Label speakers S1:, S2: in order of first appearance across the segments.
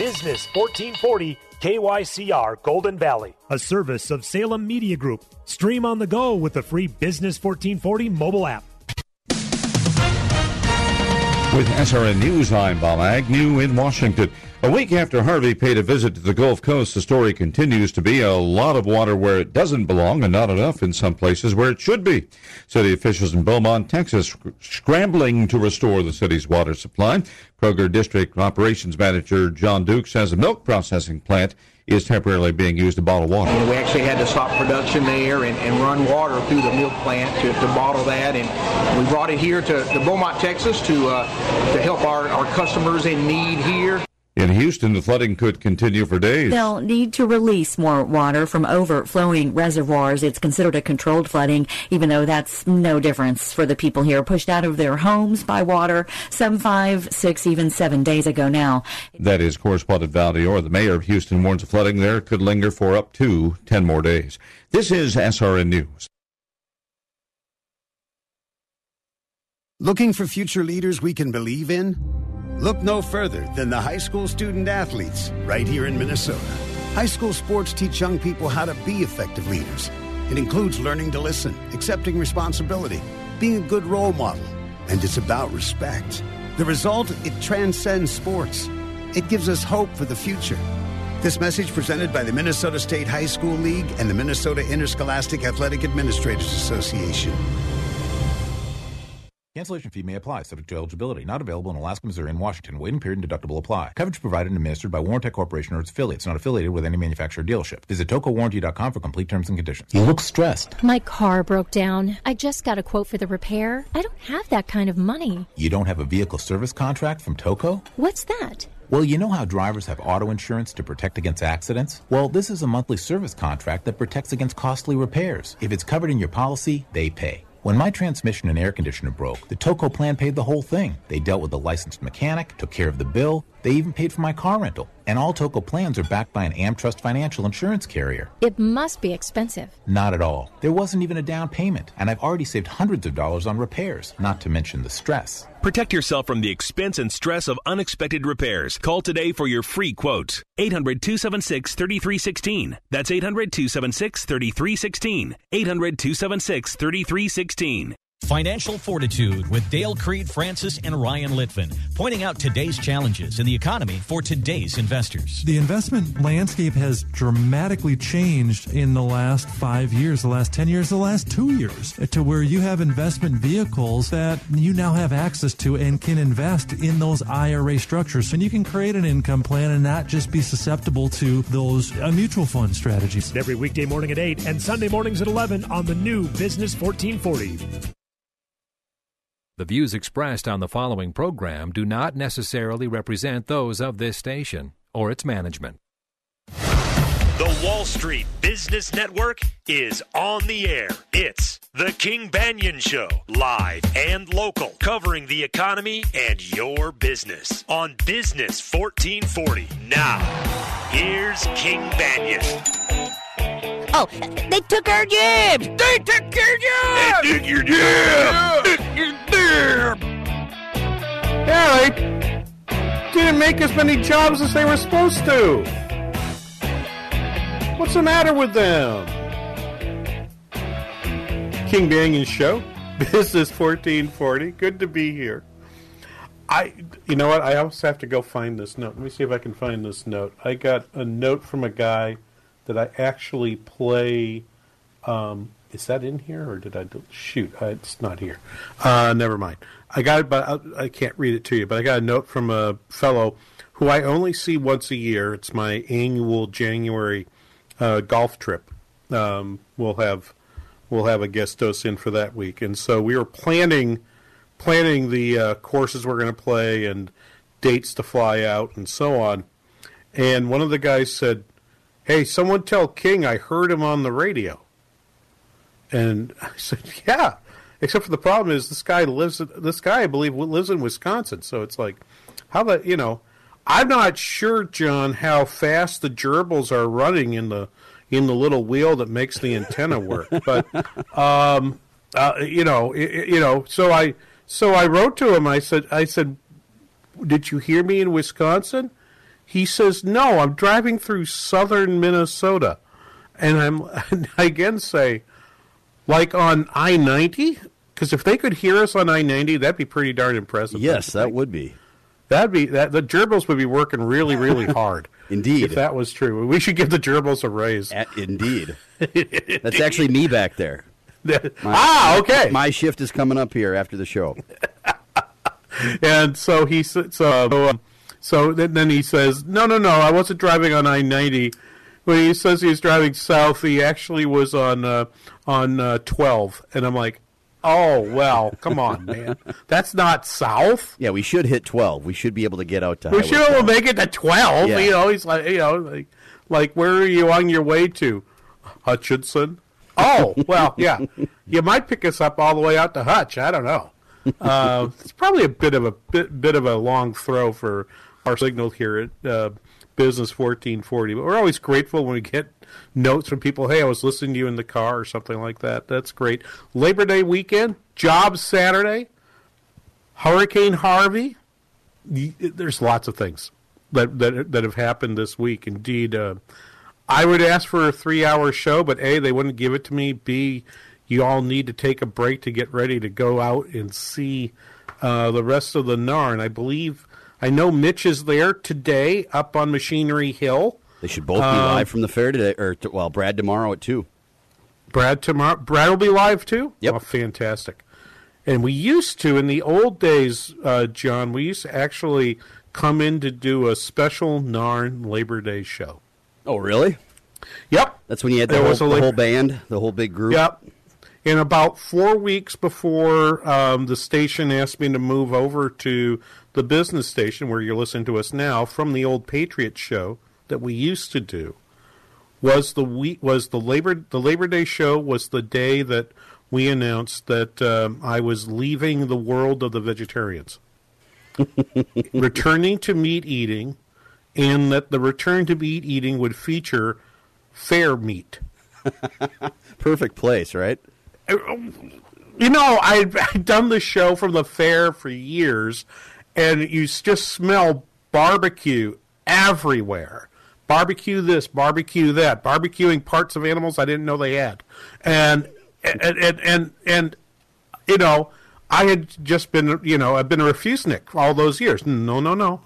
S1: Business 1440 KYCR Golden Valley, a service of Salem Media Group. Stream on the go with the free Business 1440 mobile app.
S2: With SRN News, I'm Bob Agnew in Washington. A week after Harvey paid a visit to the Gulf Coast, the story continues to be a lot of water where it doesn't belong and not enough in some places where it should be. City officials in Beaumont, Texas, scrambling to restore the city's water supply. Kroger District Operations Manager John Duke says a milk processing plant is temporarily being used to bottle water.
S3: And we actually had to stop production there and, and run water through the milk plant to, to bottle that. And we brought it here to, to Beaumont, Texas to, uh, to help our, our customers in need here.
S2: In Houston, the flooding could continue for days.
S4: They'll need to release more water from overflowing reservoirs. It's considered a controlled flooding, even though that's no difference for the people here pushed out of their homes by water some five, six, even seven days ago now.
S2: That is correspondent Val Dior. The mayor of Houston warns the flooding there could linger for up to 10 more days. This is SRN News.
S5: Looking for future leaders we can believe in? Look no further than the high school student athletes right here in Minnesota. High school sports teach young people how to be effective leaders. It includes learning to listen, accepting responsibility, being a good role model, and it's about respect. The result, it transcends sports. It gives us hope for the future. This message presented by the Minnesota State High School League and the Minnesota Interscholastic Athletic Administrators Association.
S6: Cancellation fee may apply, subject to eligibility. Not available in Alaska, Missouri, and Washington. Waiting period and deductible apply. Coverage provided and administered by Warrantech Corporation or its affiliates. Not affiliated with any manufacturer dealership. Visit TocoWarranty.com for complete terms and conditions.
S7: You look stressed.
S8: My car broke down. I just got a quote for the repair. I don't have that kind of money.
S6: You don't have a vehicle service contract from Toco?
S8: What's that?
S6: Well, you know how drivers have auto insurance to protect against accidents? Well, this is a monthly service contract that protects against costly repairs. If it's covered in your policy, they pay. When my transmission and air conditioner broke, the Toco plan paid the whole thing. They dealt with the licensed mechanic, took care of the bill, they even paid for my car rental. And all Toco plans are backed by an AmTrust financial insurance carrier.
S8: It must be expensive.
S6: Not at all. There wasn't even a down payment, and I've already saved hundreds of dollars on repairs, not to mention the stress.
S9: Protect yourself from the expense and stress of unexpected repairs. Call today for your free quote. 800 276 3316. That's 800 276 3316. 800 276 3316.
S10: Financial Fortitude with Dale Creed, Francis, and Ryan Litvin, pointing out today's challenges in the economy for today's investors.
S11: The investment landscape has dramatically changed in the last five years, the last 10 years, the last two years, to where you have investment vehicles that you now have access to and can invest in those IRA structures. And you can create an income plan and not just be susceptible to those uh, mutual fund strategies.
S1: Every weekday morning at 8 and Sunday mornings at 11 on the new Business 1440.
S12: The views expressed on the following program do not necessarily represent those of this station or its management.
S1: The Wall Street Business Network is on the air. It's The King Banaian Show, live and local, covering the economy and your business on Business 1440. Now, here's King Banaian.
S13: Oh, they took our jobs! They took your jobs!
S14: They took your jobs! Took!
S15: Yeah, didn't make as many jobs as they were supposed to. What's the matter with them? King Banaian Show, Business 1440. Good to be here. I, you know what? I also have to go find this note. Let me see if I can find this note. I got a note from a guy that I actually play. Um, is that in here or did I do, shoot? It's not here. Uh, never mind. I got it, but I, I, can't read it to you. But I got a note from a fellow who I only see once a year. It's my annual January uh, golf trip. Um, we'll have we'll have a guest host in for that week, and so we were planning planning the uh, courses we're going to play and dates to fly out and so on. and one of the guys said, "Hey, someone tell King I heard him on the radio." And I said, "Yeah." Except for the problem is this guy lives. This guy, I believe, lives in Wisconsin. So it's like, how about you know? I'm not sure, John, how fast the gerbils are running in the in the little wheel that makes the antenna work. But um, uh, you know, you know. So I so I wrote to him. I said, I said, did you hear me in Wisconsin? He says, no. I'm driving through southern Minnesota, and I'm I again say, like on I ninety. Because if they could hear us on I ninety, that'd be pretty darn impressive.
S7: Yes, that would be.
S15: That'd be that. The gerbils would be working really, really hard.
S7: Indeed,
S15: if that was true, we should give the gerbils a raise.
S7: indeed, that's actually me back there.
S15: My, ah, okay.
S7: My shift is coming up here after the show.
S15: and so he so uh, so then he says, "No, no, no, I wasn't driving on I ninety. When he says he was driving south, he actually was on uh, on uh, twelve, and I'm like, Oh well, come on, man. That's not south.
S7: Yeah, we should hit twelve. We should be able to get out to.
S15: We should
S7: able
S15: make it to twelve. Yeah. You know, he's like, you know, like, like where are you on your way to? Hutchinson. Oh well, yeah. You might pick us up all the way out to Hutch. I don't know. Uh, it's probably a bit of a bit bit of a long throw for our signal here at uh, Business fourteen forty. But we're always grateful when we get notes from people. Hey, I was listening to you in the car or something like that. That's great. Labor Day weekend, jobs Saturday, Hurricane Harvey. There's lots of things that that that have happened this week. Indeed, uh, I would ask for a three-hour show, but a they wouldn't give it to me. B you all need to take a break to get ready to go out and see uh, the rest of the NARN. I believe I know Mitch is there today up on Machinery Hill.
S7: They should both be um, live from the fair today, or to, well, Brad tomorrow at two.
S15: Brad tomorrow. Brad will be live too.
S7: Yep,
S15: oh, fantastic. And we used to in the old days, uh, John. We used to actually come in to do a special NARN Labor Day show.
S7: Oh, really?
S15: Yep.
S7: That's when you had the, whole, the whole, band, the whole big group.
S15: Yep. And about four weeks before um, the station asked me to move over to the business station where you're listening to us now from the old Patriot show, that we used to do was the week was the labor the Labor Day show was the day that we announced that um, I was leaving the world of the vegetarians, returning to meat eating, and that the return to meat eating would feature fair meat.
S7: Perfect place, right?
S15: You know, I've, I've done the show from the fair for years, and you just smell barbecue everywhere barbecue this, barbecue that, barbecuing parts of animals I didn't know they had, and and and and, and you know, I had just been you know I've been a refusenik all those years. No, no, no,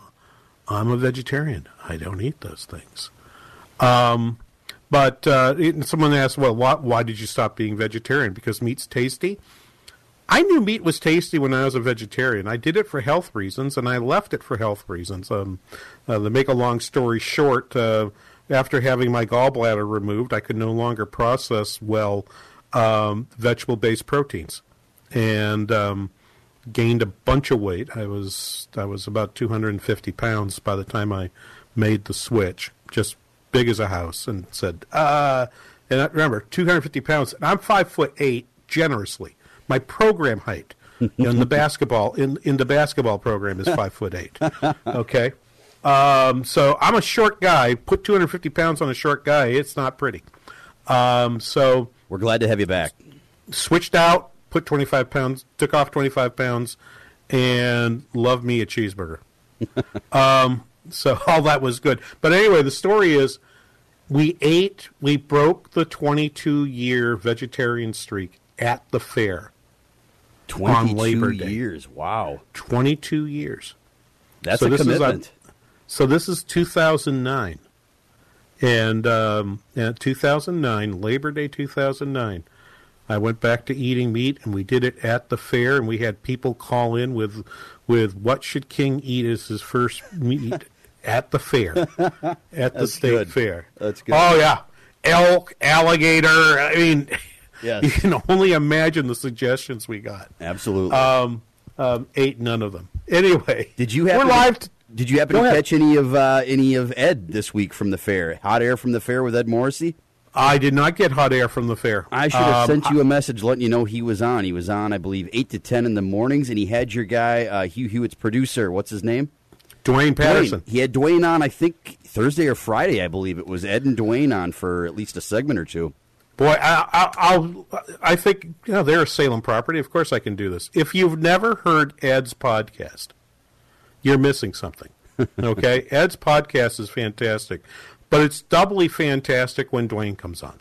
S15: I'm a vegetarian. I don't eat those things. Um, but uh, someone asked, well, why, why did you stop being vegetarian? Because meat's tasty. I knew meat was tasty when I was a vegetarian. I did it for health reasons, and I left it for health reasons. Um, uh, to make a long story short, uh, after having my gallbladder removed, I could no longer process well um, vegetable-based proteins, and um, gained a bunch of weight. I was I was about 250 pounds by the time I made the switch, just big as a house, and said, uh, and I, remember 250 pounds. And I'm five foot eight, generously my program height in the basketball in in the basketball program is five foot eight. Okay, um, so I'm a short guy. Put 250 pounds on a short guy, it's not pretty. Um, so
S7: we're glad to have you back.
S15: Switched out, put 25 pounds, took off 25 pounds, and love me a cheeseburger. um, so all that was good. But anyway, the story is we ate, we broke the 22 year vegetarian streak at the fair.
S7: 22 on Labor Day. years. Wow.
S15: 22 years.
S7: That's so a commitment.
S15: A, so this is 2009. And um, 2009, Labor Day 2009, I went back to eating meat, and we did it at the fair, and we had people call in with, with what should King eat as his first meat at the fair, at the state
S7: good.
S15: fair.
S7: That's good.
S15: Oh yeah, elk, alligator. I mean,
S7: Yes.
S15: You can only imagine the suggestions we got.
S7: Absolutely.
S15: Um, um, ate none of them. Anyway,
S7: did you have
S15: we're
S7: to
S15: live?
S7: Did you happen to
S15: ahead.
S7: catch any of uh, any of Ed this week from the fair? Hot air from the fair with Ed Morrissey.
S15: I did not get hot air from the fair.
S7: I should have
S15: Um,
S7: sent you a message letting you know he was on. He was on, I believe, eight to ten in the mornings, and he had your guy uh, Hugh Hewitt's producer. What's his name?
S15: Duane Patterson.
S7: He had Duane on. I think Thursday or Friday. I believe it was Ed and Duane on for at least a segment or two.
S15: Boy, I, I, I'll. I think you know they're a Salem property. Of course, I can do this. If you've never heard Ed's podcast, you're missing something. Okay, Ed's podcast is fantastic, but it's doubly fantastic when Duane comes on.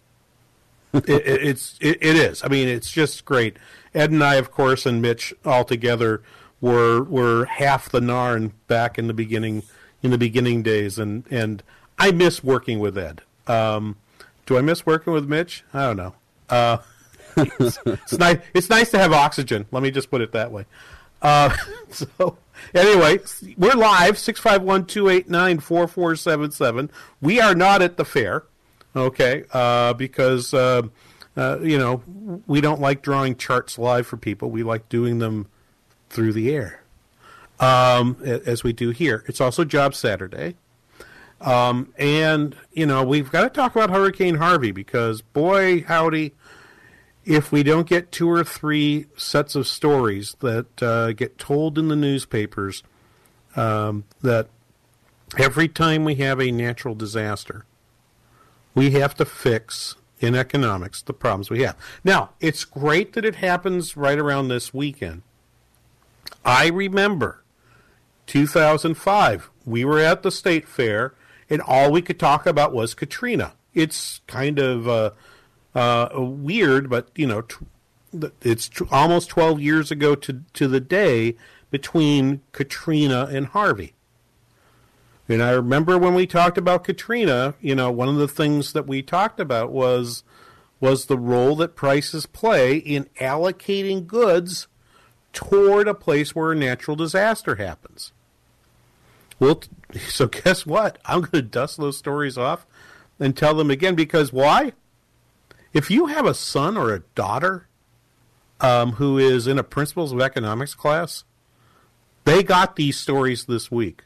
S15: it, it, it's it, it is. I mean, it's just great. Ed and I, of course, and Mitch all together were were half the Narn back in the beginning in the beginning days, and and I miss working with Ed. Um, do I miss working with Mitch? I don't know. Uh, it's, it's nice. It's nice to have oxygen. Let me just put it that way. Uh, so anyway, we're live six five one two eight nine four four seven seven. We are not at the fair, okay? Uh, because uh, uh, you know we don't like drawing charts live for people. We like doing them through the air, um, as we do here. It's also Job Saturday. Um, and you know we've got to talk about Hurricane Harvey because boy howdy, if we don't get two or three sets of stories that uh, get told in the newspapers, um, that every time we have a natural disaster, we have to fix in economics the problems we have. Now it's great that it happens right around this weekend. I remember 2005. We were at the state fair, and all we could talk about was Katrina. It's kind of uh, uh, weird, but you know, it's almost 12 years ago to to the day between Katrina and Harvey. And I remember when we talked about Katrina, you know, one of the things that we talked about was was the role that prices play in allocating goods toward a place where a natural disaster happens. Well, so guess what? I'm going to dust those stories off and tell them again because why? If you have a son or a daughter um, who is in a principles of economics class, they got these stories this week.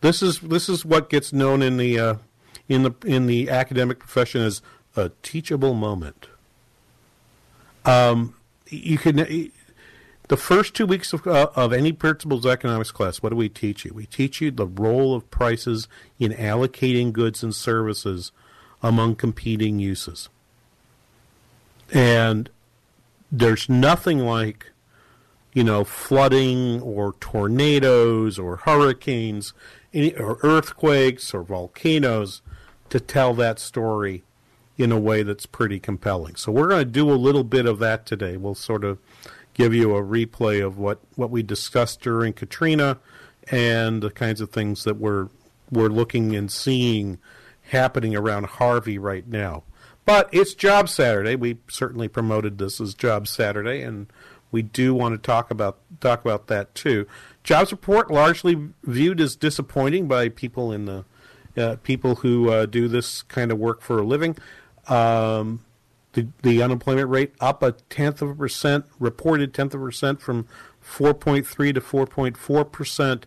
S15: This is this is what gets known in the uh, in the in the academic profession as a teachable moment. Um, you can the first two weeks of, uh, of any principles economics class, what do we teach you? We teach you the role of prices in allocating goods and services among competing uses. And there's nothing like, you know, flooding or tornadoes or hurricanes or earthquakes or volcanoes to tell that story in a way that's pretty compelling. So we're going to do a little bit of that today. We'll sort of give you a replay of what, what we discussed during Katrina and the kinds of things that we're we're looking and seeing happening around Harvey right now. But it's Job Saturday. We certainly promoted this as Job Saturday, and we do want to talk about talk about that too. Jobs report largely viewed as disappointing by people in the uh, people who uh, do this kind of work for a living. Um, the, the unemployment rate up a tenth of a percent, reported tenth of a percent from 4.3 to 4.4 percent.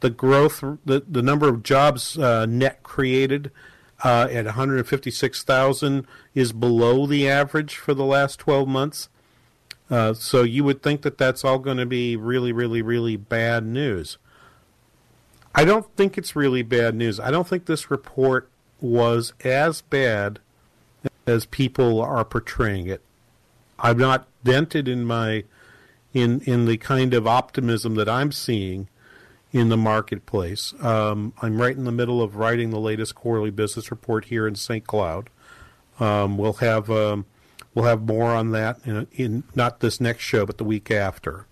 S15: The growth, the, the number of jobs uh, net created uh, at 156,000 is below the average for the last 12 months. Uh, so you would think that that's all going to be really, really, really bad news. I don't think it's really bad news. I don't think this report was as bad as people are portraying it. I'm not dented in my in in the kind of optimism that I'm seeing in the marketplace. Um, I'm right in the middle of writing the latest quarterly business report here in St. Cloud. Um, we'll have um, we'll have more on that in, in not this next show, but the week after,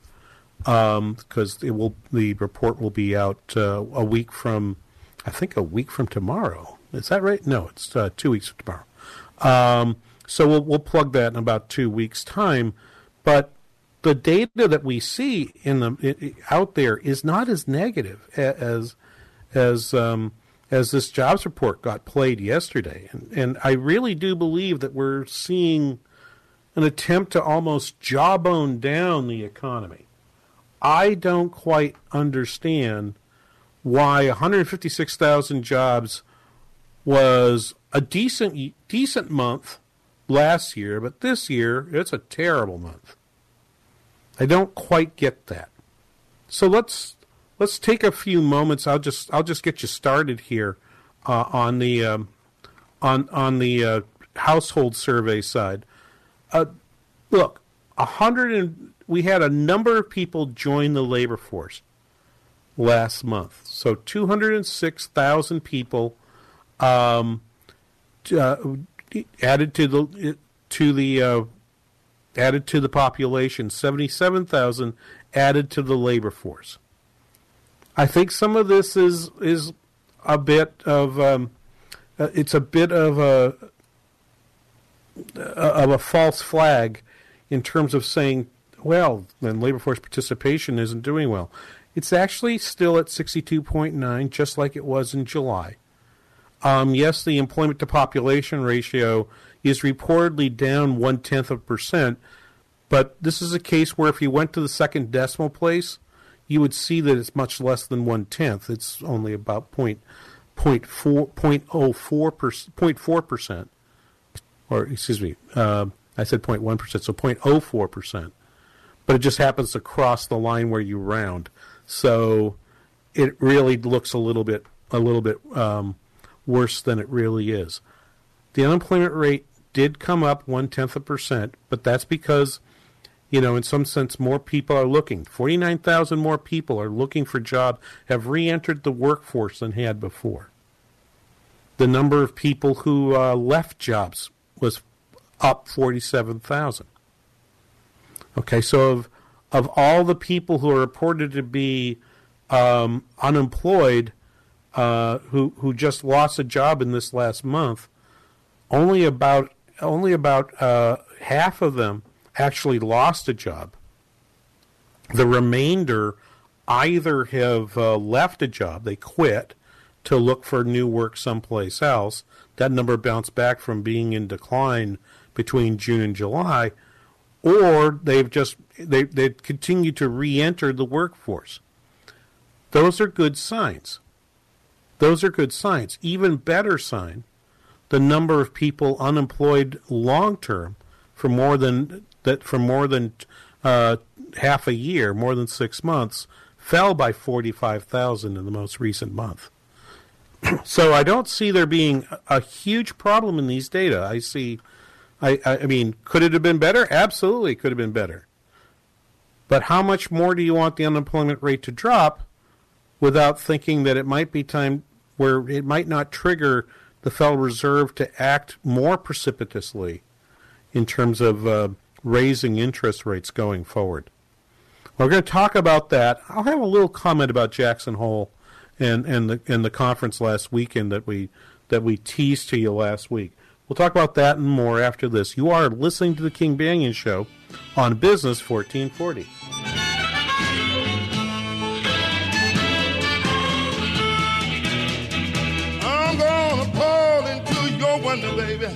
S15: because it will the report will be out uh, a week from, I think a week from tomorrow. Is that right? No, it's uh, two weeks from tomorrow. Um, so we'll we'll plug that in about two weeks' time. But the data that we see in the it, out there is not as negative as as um, as this jobs report got played yesterday, and and I really do believe that we're seeing an attempt to almost jawbone down the economy. I don't quite understand why 156,000 jobs was a decent decent month last year, but this year it's a terrible month. I don't quite get that. So let's let's take a few moments. I'll just I'll just get you started here uh, on the um, on on the uh, household survey side. Uh, look, a hundred and we had a number of people join the labor force last month. So two hundred and six thousand people um, uh, added to the to the uh, added to the population. Seventy seven thousand added to the labor force. I think some of this is is a bit of um, uh, it's a bit of a of a false flag in terms of saying, well, then labor force participation isn't doing well. It's actually still at 62.9, just like it was in July. Um, yes, the employment to population ratio is reportedly down one tenth of a percent, but this is a case where if you went to the second decimal place, you would see that it's much less than one tenth. It's only about point point four point oh four percent point percent, or excuse me, uh, I said point one percent, so point oh four percent. But it just happens to cross the line where you round, so it really looks a little bit a little bit um, worse than it really is. The unemployment rate did come up one tenth of a percent, but that's because you know, in some sense, more people are looking. 49,000 more people are looking for jobs, have re entered the workforce than had before. The number of people who uh, left jobs was up 47,000. Okay, so of, of all the people who are reported to be um, unemployed, uh, who who just lost a job in this last month, only about only about uh, half of them actually lost a job. The remainder either have uh, left a job, they quit to look for new work someplace else. That number bounced back from being in decline between June and July, or they've just they they continue to re-enter the workforce. Those are good signs. Those are good signs. Even better sign, the number of people unemployed long term for more than that for more than uh, half a year, more than six months, fell by 45,000 in the most recent month. so I don't see there being a huge problem in these data. I see, I, I mean, could it have been better? Absolutely, could have been better. But how much more do you want the unemployment rate to drop without thinking that it might be time where it might not trigger the Federal Reserve to act more precipitously in terms of uh, raising interest rates going forward. We're going to talk about that. I'll have a little comment about Jackson Hole and, and the and the conference last weekend that we that we teased to you last week. We'll talk about that and more after this. You are listening to the King Banaian Show on Business 1440.
S16: Window, baby.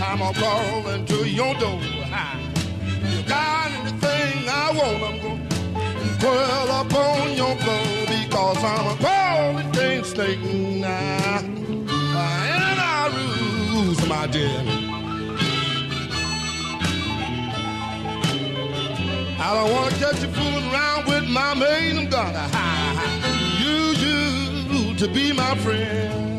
S16: I'm gonna call into your door You got anything I want, I'm gonna curl up on your floor because I'm a cold thing snake now. And I rules, my dear. I don't wanna catch you fooling around with my maid. I'm gonna use you to be my friend.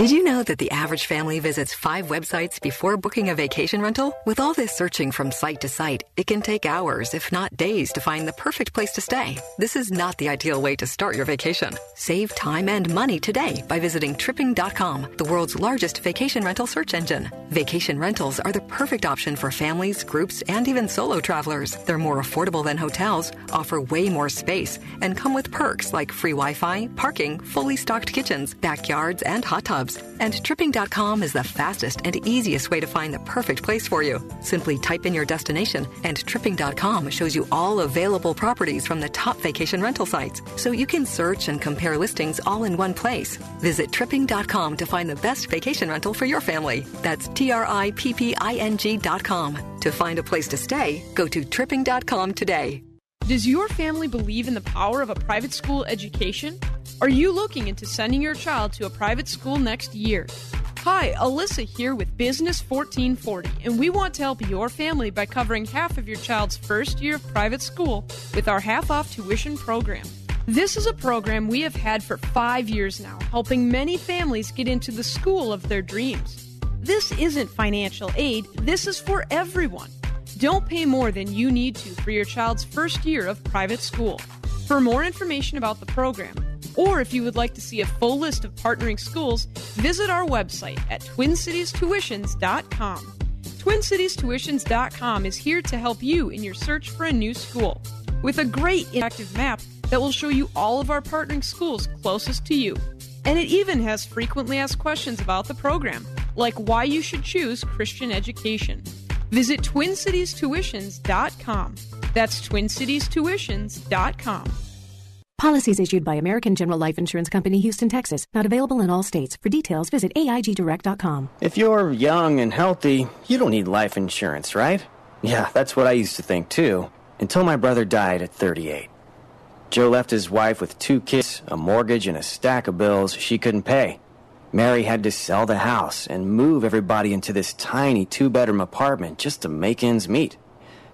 S17: Did you know that the average family visits five websites before booking a vacation rental? With all this searching from site to site, it can take hours, if not days, to find the perfect place to stay. This is not the ideal way to start your vacation. Save time and money today by visiting tripping.com, the world's largest vacation rental search engine. Vacation rentals are the perfect option for families, groups, and even solo travelers. They're more affordable than hotels, offer way more space, and come with perks like free Wi Fi, parking, fully stocked kitchens, backyards, and hot tubs jobs. And tripping.com is the fastest and easiest way to find the perfect place for you. Simply type in your destination, and tripping.com shows you all available properties from the top vacation rental sites, so you can search and compare listings all in one place. Visit tripping.com to find the best vacation rental for your family. That's T R I P P I N G.com. To find a place to stay, go to tripping.com today.
S18: Does your family believe in the power of a private school education? Are you looking into sending your child to a private school next year? Hi, Alyssa here with Business 1440, and we want to help your family by covering half of your child's first year of private school with our half off tuition program. This is a program we have had for five years now, helping many families get into the school of their dreams. This isn't financial aid, this is for everyone. Don't pay more than you need to for your child's first year of private school. For more information about the program, or if you would like to see a full list of partnering schools, visit our website at twincitiestuitions.com. TwinCitiesTuitions.com is here to help you in your search for a new school with a great interactive map that will show you all of our partnering schools closest to you. And it even has frequently asked questions about the program, like why you should choose Christian education. Visit TwinCitiesTuitions.com. That's TwinCitiesTuitions.com.
S19: Policies issued by American General Life Insurance Company, Houston, Texas. Not available in all states. For details, visit AIGDirect.com.
S20: If you're young and healthy, you don't need life insurance, right? Yeah, that's what I used to think too, until my brother died at 38. Joe left his wife with two kids, a mortgage, and a stack of bills she couldn't pay. Mary had to sell the house and move everybody into this tiny two bedroom apartment just to make ends meet.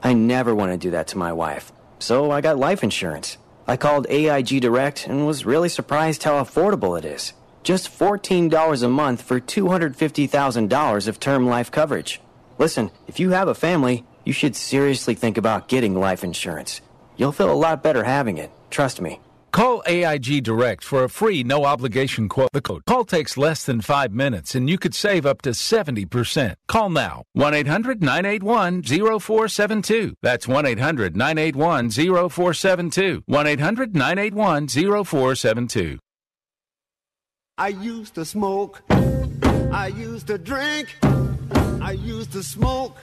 S20: I never want to do that to my wife, so I got life insurance. I called AIG Direct and was really surprised how affordable it is. Just $14 a month for $250,000 of term life coverage. Listen, if you have a family, you should seriously think about getting life insurance. You'll feel a lot better having it, trust me.
S21: Call AIG Direct for a free no obligation quote. The code call takes less than five minutes and you could save up to 70%. Call now 1 800 981 0472. That's 1 800 981 0472. 1 800 981 0472.
S16: I used to smoke. I used to drink. I used to smoke,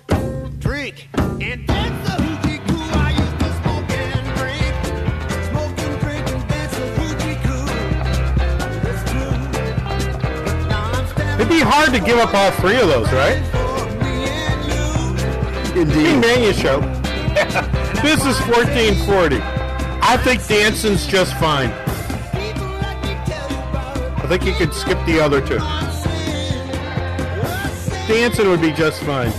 S16: drink, and dance the hoochie coo.
S15: It'd be hard to give up all three of those, right? Indeed. Mania Show. this is 1440. I think dancing's just fine. I think you could skip the other two. Dancing would be just fine.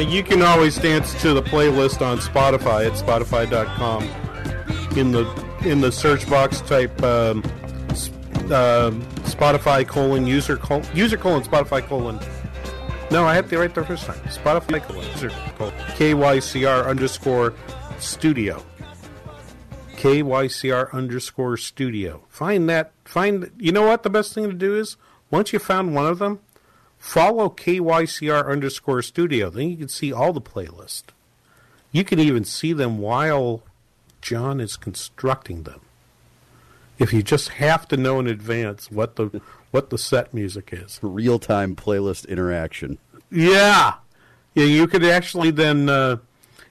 S15: And you can always dance to the playlist on Spotify at spotify.com. In the in the search box, type um, um, Spotify colon user colon user colon Spotify colon. No, I had to right there first time. Spotify colon user colon KYCR underscore studio. KYCR underscore studio. Find that. Find. You know what? The best thing to do is once you found one of them, follow KYCR underscore studio. Then you can see all the playlist. You can even see them while John is constructing them. If you just have to know in advance what the what the set music is.
S7: Real time playlist interaction.
S15: Yeah, yeah. You could actually then, uh,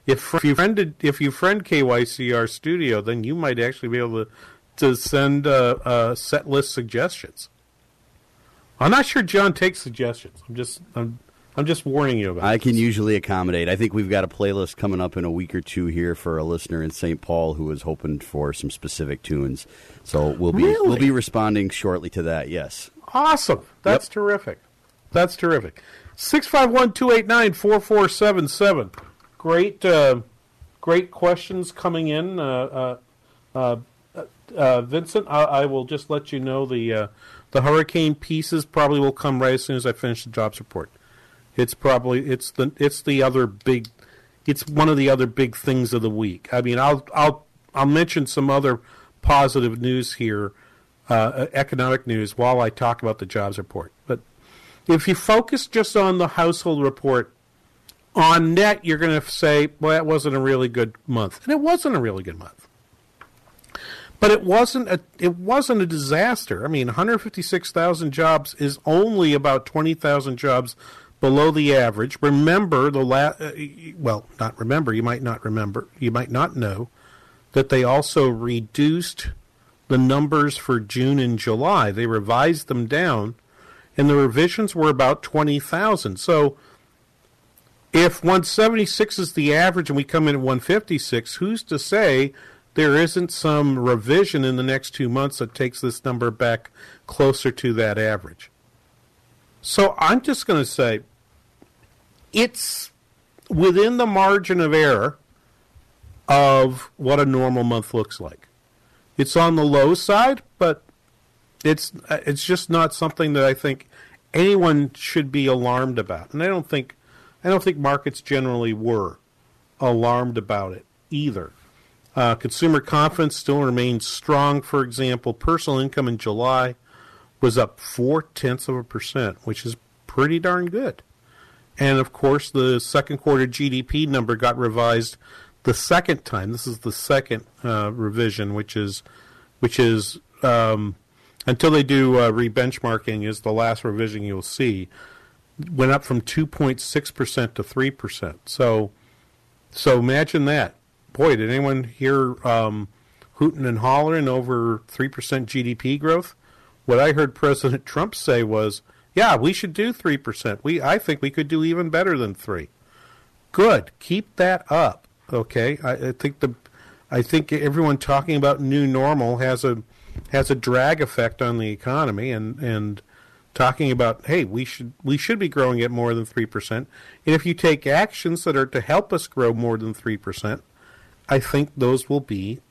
S15: if if you friended if you friend KYCR Studio, then you might actually be able to to send uh, uh, set list suggestions. I'm not sure John takes suggestions. I'm just I'm I'm just warning you about.
S7: I can usually accommodate. I think we've got a playlist coming up in a week or two here for a listener in St. Paul who is hoping for some specific tunes. So we'll be
S15: Really?
S7: we'll be responding shortly to that. Yes.
S15: Awesome. That's terrific. That's terrific. 651-289-4477. Great uh, great questions coming in. Uh, uh, uh, uh, Vincent, I, I will just let you know the uh, the hurricane pieces probably will come right as soon as I finish the jobs report. It's probably it's the it's the other big it's one of the other big things of the week. I mean, I'll I'll I'll mention some other positive news here, uh, economic news, while I talk about the jobs report. But if you focus just on the household report, on net, you're going to say, "Well, that wasn't a really good month," and it wasn't a really good month. But it wasn't a it wasn't a disaster. I mean, 156,000 jobs is only about 20,000 jobs below the average. Remember the la- uh, well, not remember, you might not remember, you might not know that they also reduced the numbers for June and July. They revised them down and the revisions were about 20,000. So if 176 is the average and we come in at 156, who's to say there isn't some revision in the next two months that takes this number back closer to that average? So I'm just going to say it's within the margin of error of what a normal month looks like. It's on the low side, but it's it's just not something that I think anyone should be alarmed about. And I don't think I don't think markets generally were alarmed about it either. Uh, consumer confidence still remains strong. For example, personal income in July was up four tenths of a percent, which is pretty darn good. And of course, the second quarter GDP number got revised the second time. This is the second uh, revision, which is which is um, until they do uh, rebenchmarking is the last revision you'll see. Went up from 2.6 percent to three percent. So, so imagine that. Boy, did anyone hear um, hooting and hollering over three percent GDP growth? What I heard President Trump say was, "Yeah, we should do three percent. We, I think we could do even better than three. Good, keep that up. Okay, I, I think the, I think everyone talking about new normal has a, has a drag effect on the economy, and and talking about hey, we should we should be growing at more than three percent, and if you take actions that are to help us grow more than three percent, I think those will be,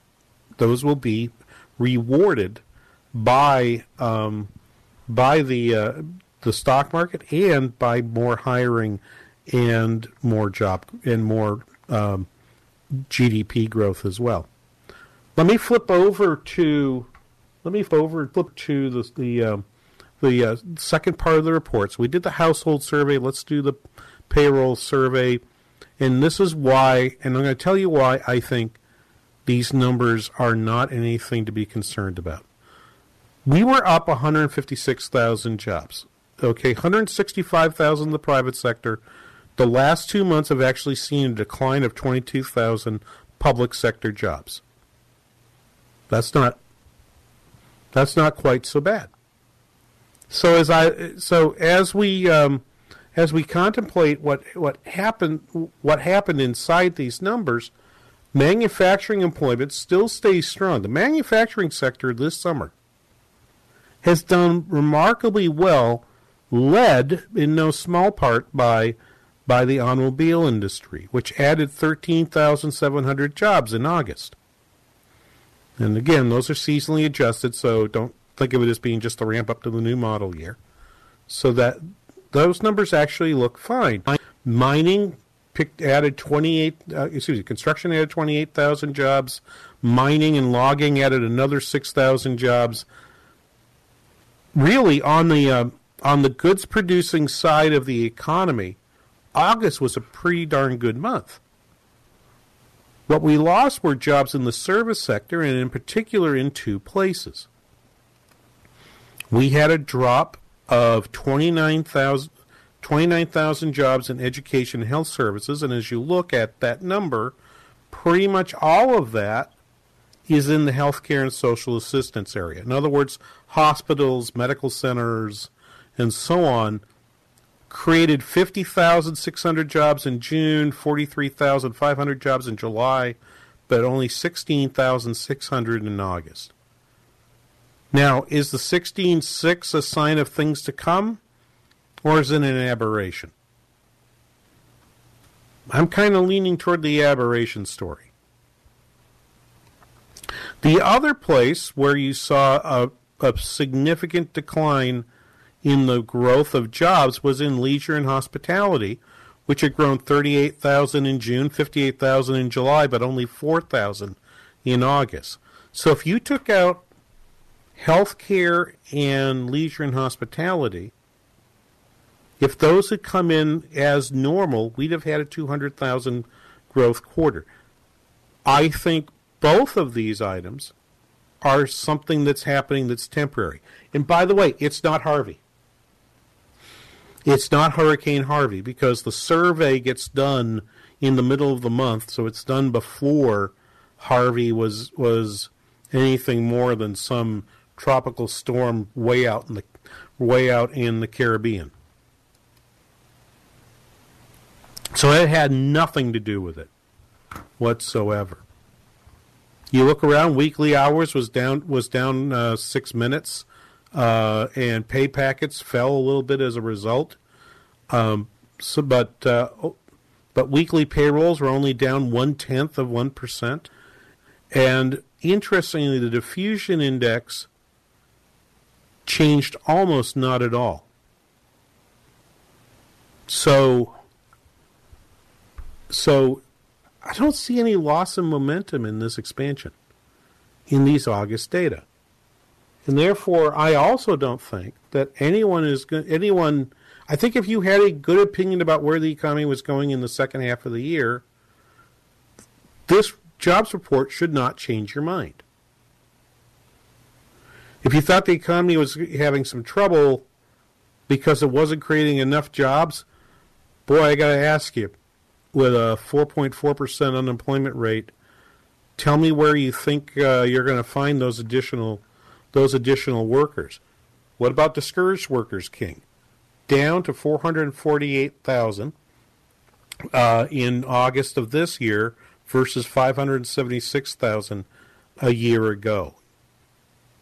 S15: those will be rewarded by um, by the uh, the stock market and by more hiring and more job and more um, GDP growth as well. Let me flip over to let me flip over flip to the the um, the uh, second part of the reports. We did the household survey. Let's do the payroll survey, and this is why. And I'm going to tell you why I think these numbers are not anything to be concerned about. We were up 156,000 jobs. Okay, 165,000 in the private sector. The last two months have actually seen a decline of 22,000 public sector jobs. That's not that's not quite so bad. So as I so as we um, as we contemplate what what happened what happened inside these numbers, manufacturing employment still stays strong. The manufacturing sector this summer has done remarkably well, led in no small part by by the automobile industry, which added 13,700 jobs in August. And again, those are seasonally adjusted, so don't think of it as being just a ramp up to the new model year. So that those numbers actually look fine. Mining picked added 28 uh, excuse me, construction added 28,000 jobs, mining and logging added another 6,000 jobs really on the uh, on the goods producing side of the economy, August was a pretty darn good month. What we lost were jobs in the service sector, and in particular in two places. We had a drop of 29,000 29, jobs in education and health services, and as you look at that number, pretty much all of that is in the healthcare and social assistance area. In other words, hospitals, medical centers, and so on created 50,600 jobs in June, 43,500 jobs in July, but only 16,600 in August. Now, is the 16.6 a sign of things to come, or is it an aberration? I'm kind of leaning toward the aberration story. The other place where you saw a, a significant decline in the growth of jobs was in leisure and hospitality, which had grown 38,000 in June, 58,000 in July, but only 4,000 in August. So if you took out healthcare and leisure and hospitality, if those had come in as normal, we'd have had a 200,000 growth quarter. I think both of these items are something that's happening that's temporary. And by the way, it's not Harvey. It's not Hurricane Harvey because the survey gets done in the middle of the month, so it's done before Harvey was was anything more than some tropical storm way out in the way out in the Caribbean. So it had nothing to do with it whatsoever. You look around, weekly hours was down was down uh, six minutes, uh, and pay packets fell a little bit as a result. Um, so, but uh, but weekly payrolls were only down one tenth of one percent, and interestingly, the diffusion index changed almost not at all. So, so I don't see any loss of momentum in this expansion in these August data. And therefore, I also don't think that anyone is go- anyone. I think if you had a good opinion about where the economy was going in the second half of the year, this jobs report should not change your mind. If you thought the economy was having some trouble because it wasn't creating enough jobs, boy, I got to ask you, with a 4.4% unemployment rate, tell me where you think uh, you're going to find those additional those additional workers. What about discouraged workers, King? Down to 448,000 uh, in August of this year versus 576,000 a year ago.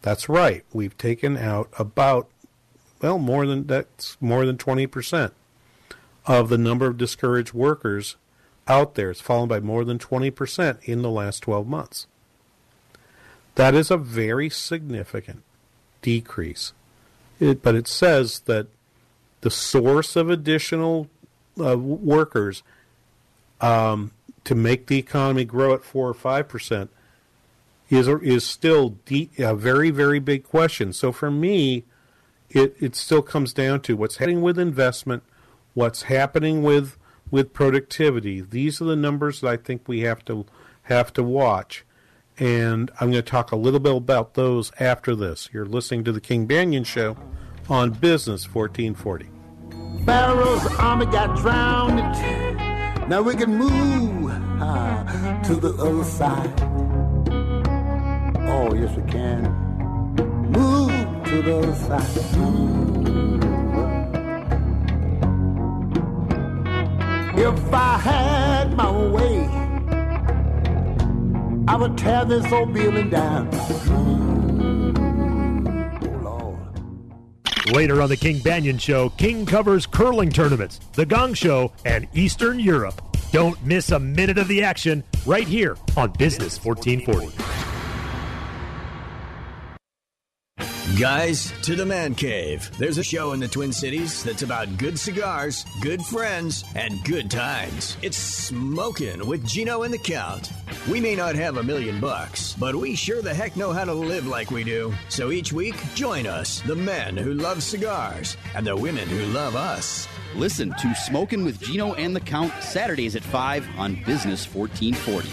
S15: That's right. We've taken out about well more than that's more than 20% of the number of discouraged workers out there. It's fallen by more than 20% in the last 12 months. That is a very significant decrease. It, but it says that the source of additional uh, workers um, to make the economy grow at 4 or 5% is, is still a very, very big question. So for me, it, it still comes down to what's happening with investment, what's happening with with productivity. These are the numbers that I think we have to have to watch. And I'm going to talk a little bit about those after this. You're listening to the King Banaian Show on Business 1440.
S22: Pharaoh's army got drowned. Now we can move uh, to the other side. Oh, yes, we can. Move to the other side. If I had my way, I would tear this old building down.
S1: Oh, Later on the King Banaian Show, King covers curling tournaments, the Gong Show, and Eastern Europe. Don't miss a minute of the action right here on Business 1440.
S23: Guys, to the Man Cave. There's a show in the Twin Cities that's about good cigars, good friends, and good times. It's Smoking with Gino and the Count. We may not have a million bucks, but we sure the heck know how to live like we do. So each week, join us, the men who love cigars, and the women who love us.
S24: Listen to Smoking with Gino and the Count Saturdays at 5 on Business 1440.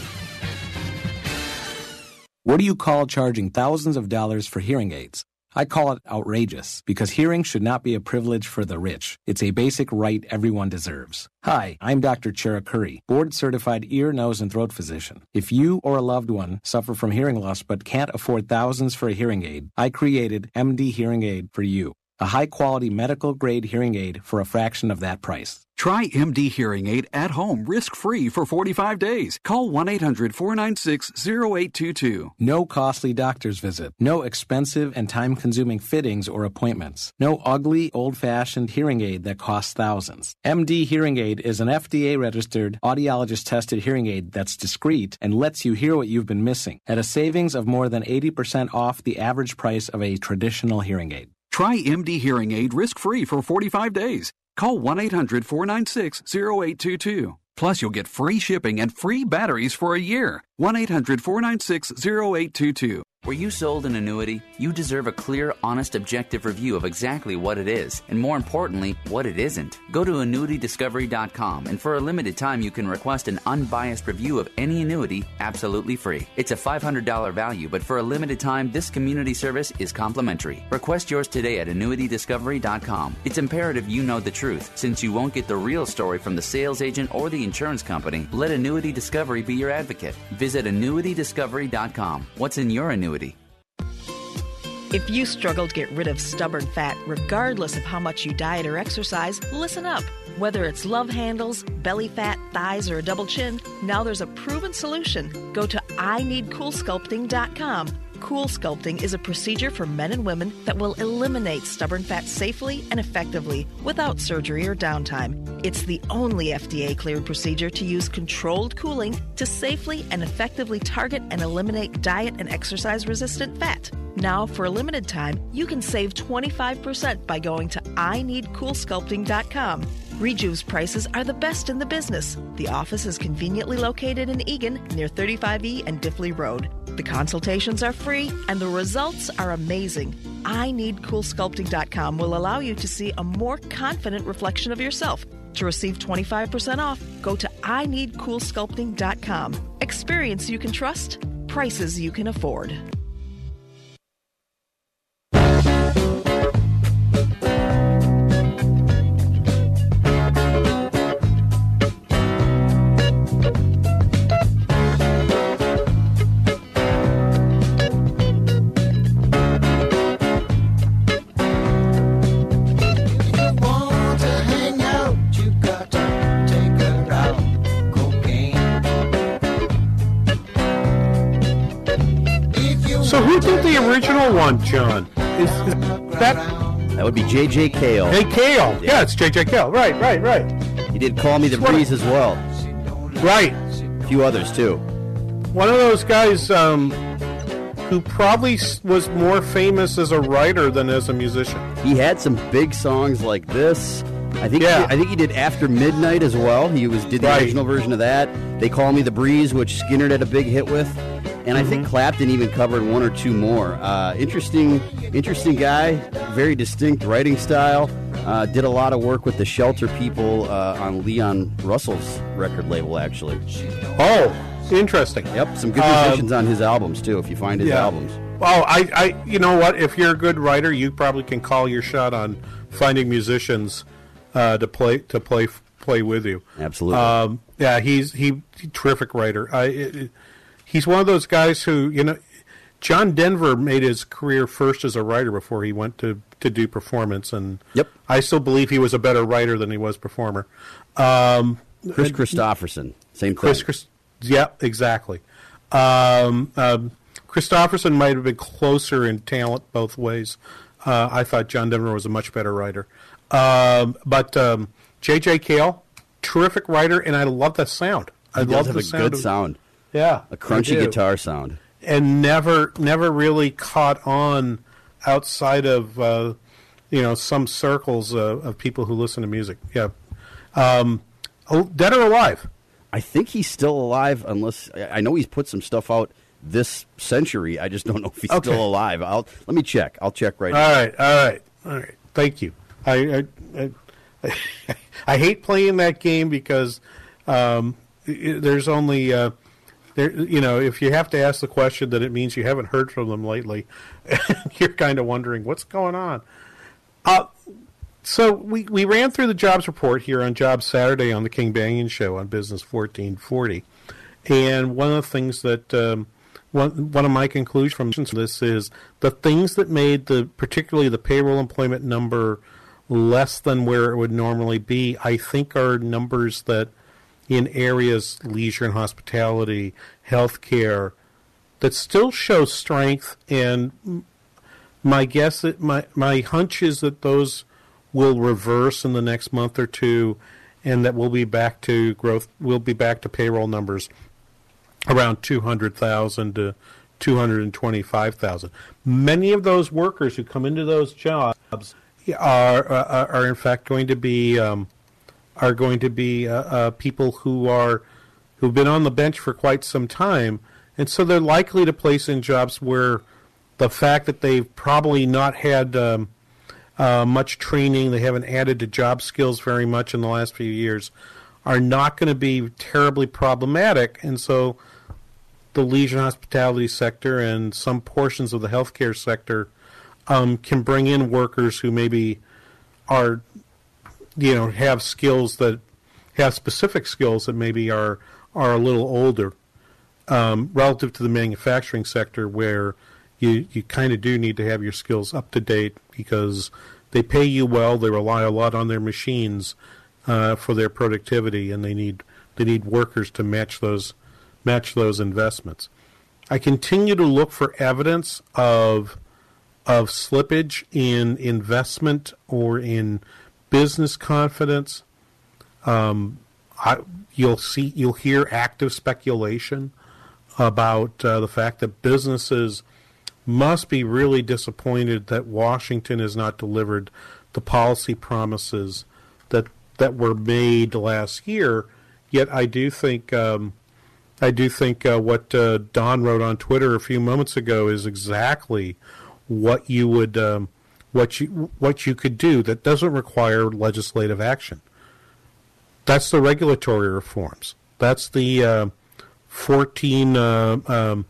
S25: What do you call charging thousands of dollars for hearing aids? I call it outrageous because hearing should not be a privilege for the rich. It's a basic right everyone deserves. Hi, I'm Dr. Cherukuri, board certified ear, nose, and throat physician. If you or a loved one suffer from hearing loss but can't afford thousands for a hearing aid, I created MD Hearing Aid for you. A high quality medical grade hearing aid for a fraction of that price.
S26: Try MD Hearing Aid at home risk free for 45 days. Call 1 800 496 0822.
S25: No costly doctor's visit. No expensive and time consuming fittings or appointments. No ugly, old fashioned hearing aid that costs thousands. MD Hearing Aid is an FDA registered, audiologist tested hearing aid that's discreet and lets you hear what you've been missing at a savings of more than 80% off the average price of a traditional hearing aid.
S26: Try MD Hearing Aid risk free for 45 days. Call 1 800 496 0822. Plus, you'll get free shipping and free batteries for a year. 1 800 496 0822.
S27: Were you sold an annuity? You deserve a clear, honest, objective review of exactly what it is, and more importantly, what it isn't. Go to annuitydiscovery.com, and for a limited time, you can request an unbiased review of any annuity absolutely free. It's a $500 value, but for a limited time, this community service is complimentary. Request yours today at annuitydiscovery.com. It's imperative you know the truth, since you won't get the real story from the sales agent or the insurance company. Let Annuity Discovery be your advocate. Visit annuitydiscovery.com. What's in your annuity?
S28: If you struggle to get rid of stubborn fat, regardless of how much you diet or exercise, listen up. Whether it's love handles, belly fat, thighs, or a double chin, now there's a proven solution. Go to IneedCoolSculpting.com. Cool Sculpting is a procedure for men and women that will eliminate stubborn fat safely and effectively without surgery or downtime. It's the only FDA cleared procedure to use controlled cooling to safely and effectively target and eliminate diet and exercise resistant fat. Now, for a limited time, you can save 25% by going to IneedCoolSculpting.com. Rejuve's prices are the best in the business. The office is conveniently located in Eagan near 35E and Diffley Road. The consultations are free and the results are amazing. I Need IneedCoolSculpting.com will allow you to see a more confident reflection of yourself. To receive 25% off, go to I Need IneedCoolSculpting.com. Experience you can trust, prices you can afford.
S15: Did the original one, John? Is, is that
S7: That would be J.J. Cale.
S15: Hey Kale? Yeah, it's J.J. Cale. Right, right, right.
S7: He did Call Me the
S15: It's one of-
S7: Breeze as well.
S15: Right.
S7: A few others, too.
S15: One of those guys um, who probably was more famous as a writer than as a musician.
S7: He had some big songs like this. I think
S15: Yeah.
S7: I think he did After Midnight as well. He was did the
S15: Right.
S7: original version of that. They Call Me the Breeze, which Skynyrd had a big hit with. And I
S15: Mm-hmm.
S7: think Clapton even covered one or two more. Uh, interesting, interesting guy. Very distinct writing style. Uh, did a lot of work with the Shelter people uh, on Leon Russell's record label, actually.
S15: Oh, interesting.
S7: Yep, some good
S15: Um,
S7: musicians on his albums too. If you find his
S15: yeah.
S7: albums.
S15: Oh, I, I, you know what? If you're a good writer, you probably can call your shot on finding musicians uh, to play to play play with you.
S7: Absolutely.
S15: Um, yeah, he's he terrific writer. I, it- he's one of those guys who you know. John Denver made his career first as a writer before he went to, to do performance, and
S7: yep.
S15: I still believe he was a better writer than he was performer. Um, Kris
S7: Kristofferson, same thing.
S15: Chris, Chris yeah, exactly. Um, um, Kristofferson might have been closer in talent both ways. Uh, I thought John Denver was a much better writer. Um, but um, J.J. Cale, terrific writer, and I love the sound. I
S7: He does
S15: love
S7: have
S15: the
S7: a
S15: sound
S7: good
S15: of-
S7: sound.
S15: Yeah,
S7: a crunchy guitar sound.
S15: and never never really caught on outside of uh, you know some circles uh, of people who listen to music. Yeah, um, oh, dead or alive?
S7: I think he's still alive, unless I know he's put some stuff out this century. I just don't know if he's
S15: Okay.
S7: still alive. I'll let me check. I'll check right
S15: All
S7: now.
S15: All right, all right, all right. Thank you. I I, I, I hate playing that game because um, there's only uh, there. You know, if you have to ask the question, that it means you haven't heard from them lately. You're kind of wondering what's going on. Uh, so we we ran through the jobs report here on Jobs Saturday on the King Banaian Show on Business 1440, and one of the things that um, one one of my conclusions from this is the things that made the particularly the payroll employment number less than where it would normally be. I think are numbers that in areas leisure and hospitality, healthcare, that still show strength. And my guess that my my hunch is that those will reverse in the next month or two and that we'll be back to growth we'll be back to payroll numbers around 200,000 to 225,000 many of those workers who come into those jobs are are, are in fact going to be um, are going to be uh, uh, people who are who've been on the bench for quite some time, and so they're likely to place in jobs where the fact that they've probably not had um, uh, much training, they haven't added to job skills very much in the last few years, are not going to be terribly problematic, and so the leisure and hospitality sector and some portions of the healthcare sector um, can bring in workers who maybe are you know have skills that have specific skills that maybe are are a little older um, relative to the manufacturing sector where you you kind of do need to have your skills up to date because they pay you well. They rely a lot on their machines uh, for their productivity, and they need they need workers to match those match those investments. I continue to look for evidence of of slippage in investment or in business confidence. Um, I, you'll see you'll hear active speculation about uh, the fact that businesses must be really disappointed that Washington has not delivered the policy promises that that were made last year. Yet I do think um, I do think uh, what uh, Don wrote on Twitter a few moments ago is exactly what you would um, what you what you could do that doesn't require legislative action. That's the regulatory reforms. That's the uh, 14 uh, um,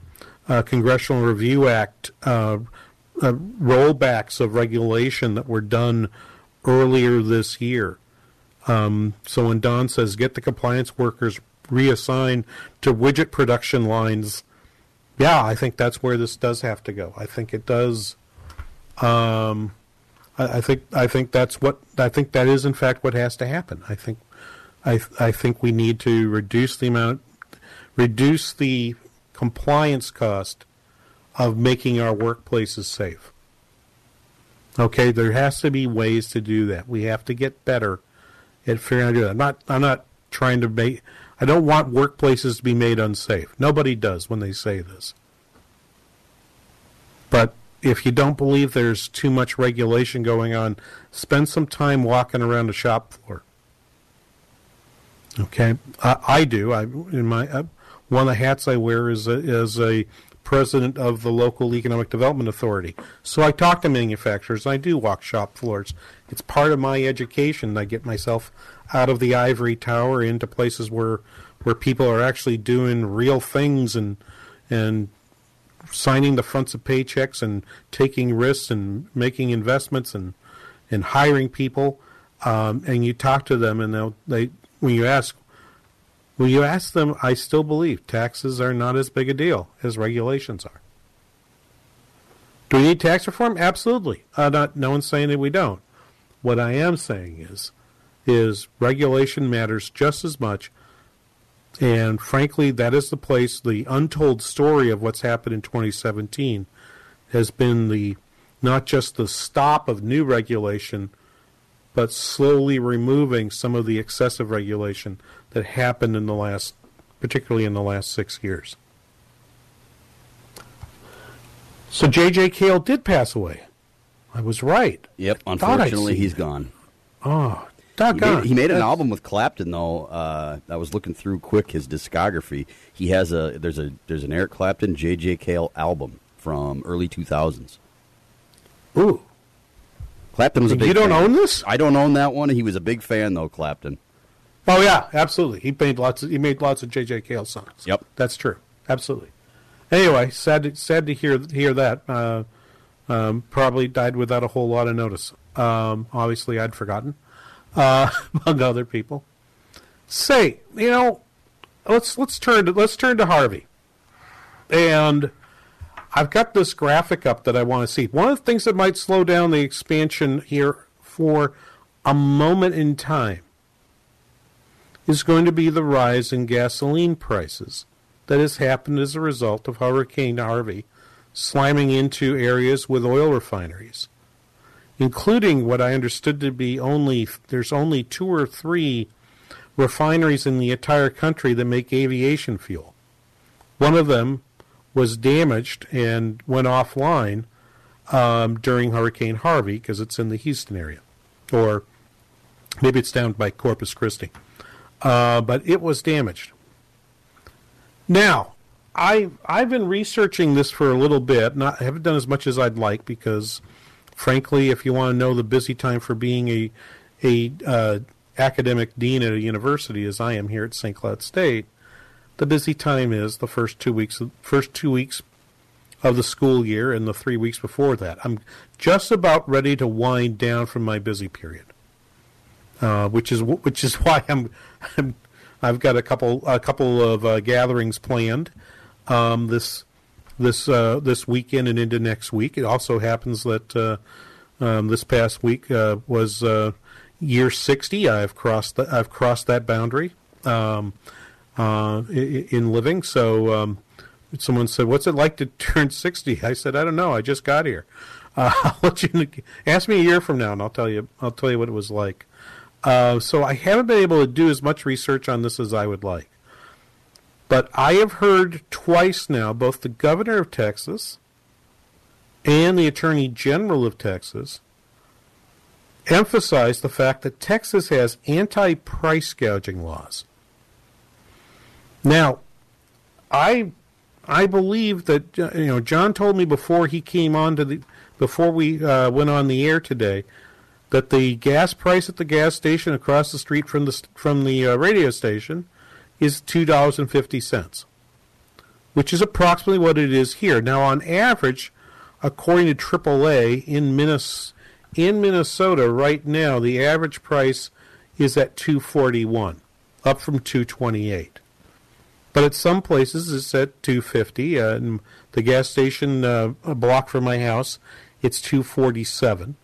S15: uh, Congressional Review Act uh, uh, rollbacks of regulation that were done earlier this year. Um, so when Don says get the compliance workers reassigned to widget production lines, yeah, I think that's where this does have to go. I think it does. Um, I, I think I think that's what I think that is in fact what has to happen. I think I I think we need to reduce the amount, reduce the compliance cost of making our workplaces safe. Okay, there has to be ways to do that. We have to get better at figuring out to do that. I'm not I'm not trying to make I don't want workplaces to be made unsafe. Nobody does when they say this. But if you don't believe there's too much regulation going on, spend some time walking around the shop floor. Okay, uh, I do. I in my uh, one of the hats I wear is a, is a president of the local economic development authority. So I talk to manufacturers. I do walk shop floors. It's part of my education. I get myself out of the ivory tower into places where where people are actually doing real things and and signing the fronts of paychecks and taking risks and making investments and and hiring people. Um, and you talk to them, and they'll they when you ask when you ask them, I still believe taxes are not as big a deal as regulations are. Do we need tax reform? Absolutely. Uh, not, no one's saying that we don't. What I am saying is, is regulation matters just as much. And frankly, that is the place, the untold story of what's happened in 2017 has been the not just the stop of new regulation, but slowly removing some of the excessive regulation that happened in the last, particularly in the last six years. So J.J. Cale did pass away. I was right.
S7: Yep.
S15: I
S7: Unfortunately, he's gone.
S15: Oh,
S7: He made, he made an album with Clapton though. Uh, I was looking through quick his discography. He has a there's a there's an Eric Clapton J.J. Cale album from early 2000s.
S15: Ooh.
S7: Clapton was a big
S15: you don't
S7: fan.
S15: own this?
S7: I don't own that one. He was a big fan though, Clapton.
S15: Oh yeah, absolutely. He made lots of he made lots of J.J. Cale songs.
S7: Yep,
S15: that's true. Absolutely. Anyway, sad to, sad to hear hear that. Uh, um, probably died without a whole lot of notice. Um, obviously, I'd forgotten, uh, among other people. Say, you know, let's let's turn to let's turn to Harvey, and I've got this graphic up that I want to see. One of the things that might slow down the expansion here for a moment in time is going to be the rise in gasoline prices that has happened as a result of Hurricane Harvey slamming into areas with oil refineries, including what I understood to be only there's only two or three refineries in the entire country that make aviation fuel. One of them was damaged and went offline um, during Hurricane Harvey because it's in the Houston area, or maybe it's down by Corpus Christi. Uh, but it was damaged. Now, I I've been researching this for a little bit. Not I haven't done as much as I'd like because, frankly, if you want to know the busy time for being a a uh, academic dean at a university, as I am here at St. Cloud State, the busy time is the first two weeks first two weeks of the school year and the three weeks before that. I'm just about ready to wind down from my busy period, uh, which is which is why I'm, I'm I've got a couple a couple of uh, gatherings planned um, this this uh, this weekend and into next week. It also happens that uh, um, this past week uh, was uh, year sixty. I've crossed the, I've crossed that boundary um, uh, in living. So um, someone said, "What's it like to turn 60? I said, "I don't know. I just got here." I'll let you ask me a year from now, and I'll tell you. I'll tell you what it was like. So I haven't been able to do as much research on this as I would like. But I have heard twice now, both the governor of Texas and the attorney general of Texas emphasize the fact that Texas has anti price gouging laws. Now, I I believe that uh, you know John told me before he came on to the before we uh, went on the air today that the gas price at the gas station across the street from the from the uh, radio station is two dollars and fifty cents, which is approximately what it is here. Now, on average, according to AAA in Minnesota, in Minnesota right now, the average price is at two forty one, up from two twenty eight. But at some places it's at 250. Uh, and the gas station uh, a block from my house, it's 247.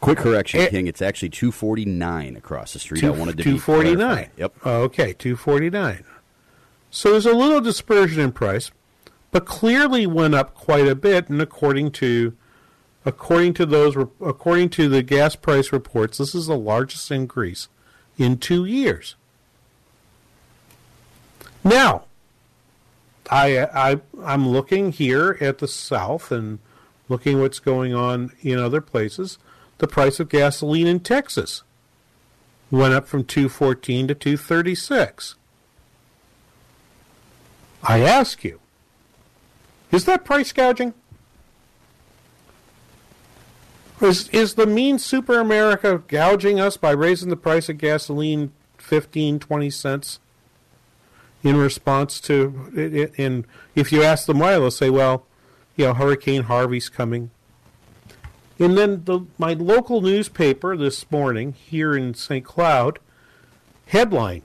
S7: Quick correction, eh. King. It's actually 249 across the street.
S15: Two,
S7: I wanted to
S15: 249.
S7: Yep.
S15: Oh, okay, 249. So there's a little dispersion in price, but clearly went up quite a bit. And according to according to those according to the gas price reports, this is the largest increase in two years. Now, I, I I'm looking here at the South and looking what's going on in other places. The price of gasoline in Texas went up from 214 to 236. I ask you, is that price gouging? Is, is the mean SuperAmerica gouging us by raising the price of gasoline 15, 20 cents? in response to and if you ask them why, they'll say, "Well, you know, Hurricane Harvey's coming." And then the, my local newspaper this morning here in St. Cloud headline: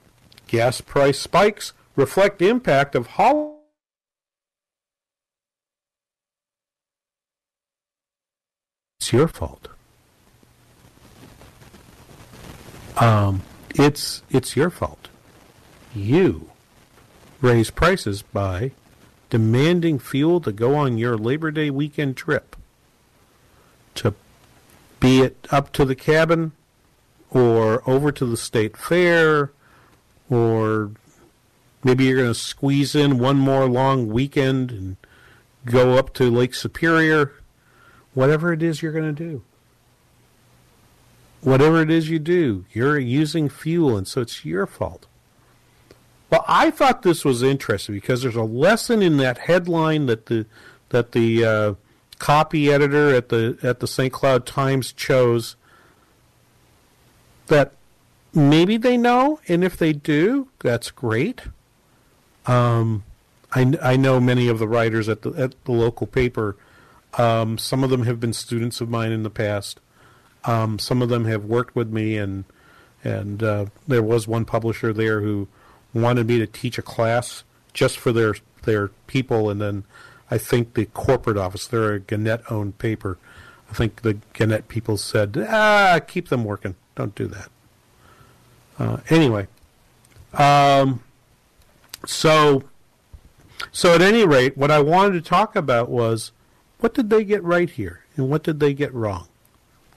S15: Gas price spikes reflect impact of holiday. It's your fault. Um, it's it's your fault. You raise prices by demanding fuel to go on your Labor Day weekend trip. To be it up to the cabin or over to the state fair or maybe you're going to squeeze in one more long weekend and go up to Lake Superior. Whatever it is you're going to do. Whatever it is you do, you're using fuel, and so it's your fault. Well, I thought this was interesting because there's a lesson in that headline that the that the uh, copy editor at the at the St. Cloud Times chose that maybe they know, and if they do, that's great. Um, I, I know many of the writers at the at the local paper. Um, some of them have been students of mine in the past. Um, some of them have worked with me, and and uh, there was one publisher there who wanted me to teach a class just for their their people, and then I think the corporate office, they're a Gannett owned paper. I think the Gannett people said, ah, keep them working. Don't do that. Uh, anyway, um, so so at any rate, what I wanted to talk about was what did they get right here and what did they get wrong.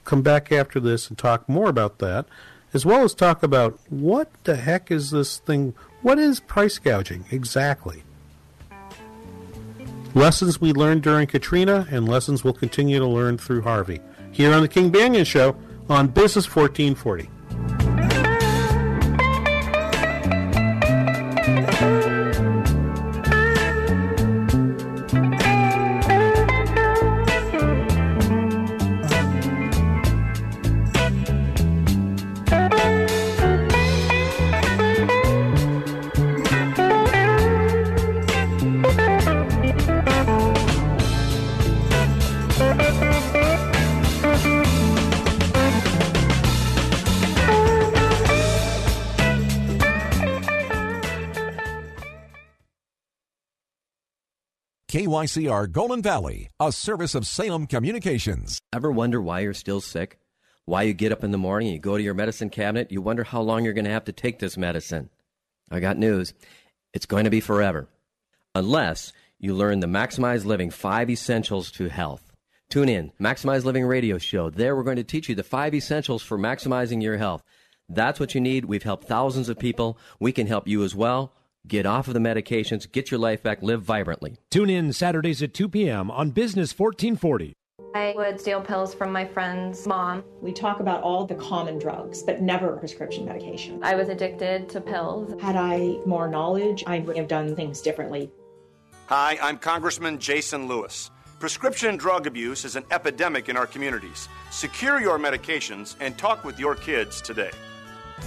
S15: Come back after this and talk more about that, as well as talk about what the heck is this thing? What is price gouging exactly? Lessons we learned during Katrina and lessons we'll continue to learn through Harvey. Here on The King Banaian Show on Business 1440.
S29: KYCR Golden Valley, a service of Salem Communications.
S30: Ever wonder why you're still sick? Why you get up in the morning, you go to your medicine cabinet, you wonder how long you're going to have to take this medicine? I got news. It's going to be forever. Unless you learn the Maximize Living 5 Essentials to Health. Tune in, Maximize Living Radio Show. There we're going to teach you the 5 essentials for maximizing your health. That's what you need. We've helped thousands of people. We can help you as well. Get off of the medications, get your life back, live vibrantly.
S31: Tune in Saturdays at 2 p.m. on Business 1440.
S32: I would steal pills from my friend's mom.
S33: We talk about all the common drugs, but never prescription medication.
S32: I was addicted to pills.
S33: Had I more knowledge, I would have done things differently.
S34: Hi, I'm Congressman Jason Lewis. Prescription drug abuse is an epidemic in our communities. Secure your medications and talk with your kids today.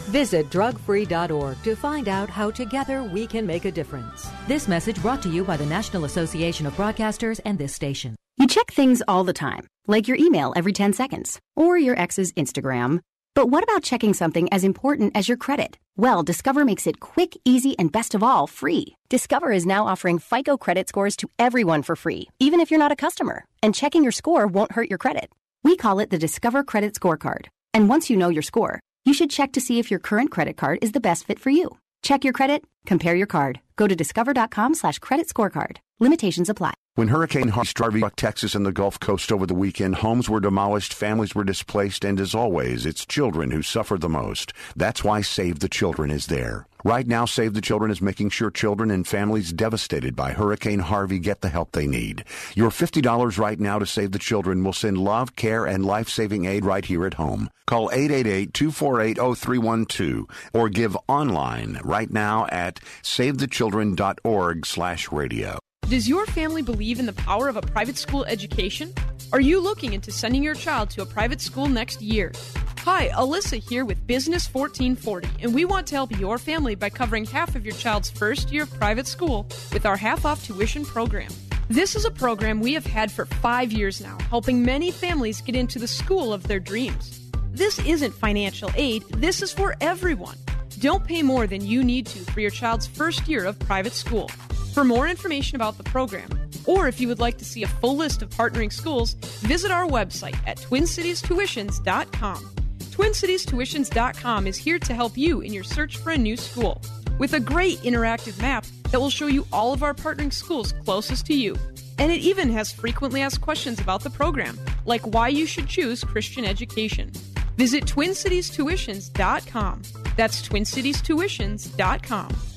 S35: Visit drugfree.org to find out how together we can make a difference. This message brought to you by the National Association of Broadcasters and this station.
S36: You check things all the time, like your email every 10 seconds or your ex's Instagram. But what about checking something as important as your credit? Well, Discover makes it quick, easy, and best of all, free. Discover is now offering FICO credit scores to everyone for free, even if you're not a customer. And checking your score won't hurt your credit. We call it the Discover Credit Scorecard. And once you know your score, you should check to see if your current credit card is the best fit for you. Check your credit, compare your card. Go to discover.com slash credit scorecard. Limitations apply.
S37: When Hurricane Harvey struck Texas and the Gulf Coast over the weekend, homes were demolished, families were displaced, and as always, it's children who suffer the most. That's why Save the Children is there. Right now, Save the Children is making sure children and families devastated by Hurricane Harvey get the help they need. Your $50 right now to Save the Children will send love, care, and life-saving aid right here at home. Call 888-248-0312 or give online right now at savethechildren.org slash radio.
S18: Does your family believe in the power of a private school education? Are you looking into sending your child to a private school next year? Hi, Alyssa here with Business 1440, and we want to help your family by covering half of your child's first year of private school with our half off tuition program. This is a program we have had for five years now, helping many families get into the school of their dreams. This isn't financial aid, this is for everyone. Don't pay more than you need to for your child's first year of private school. For more information about the program, or if you would like to see a full list of partnering schools, visit our website at TwinCitiesTuitions.com. TwinCitiesTuitions.com is here to help you in your search for a new school with a great interactive map that will show you all of our partnering schools closest to you. And it even has frequently asked questions about the program, like why you should choose Christian education. Visit TwinCitiesTuitions.com. That's TwinCitiesTuitions.com.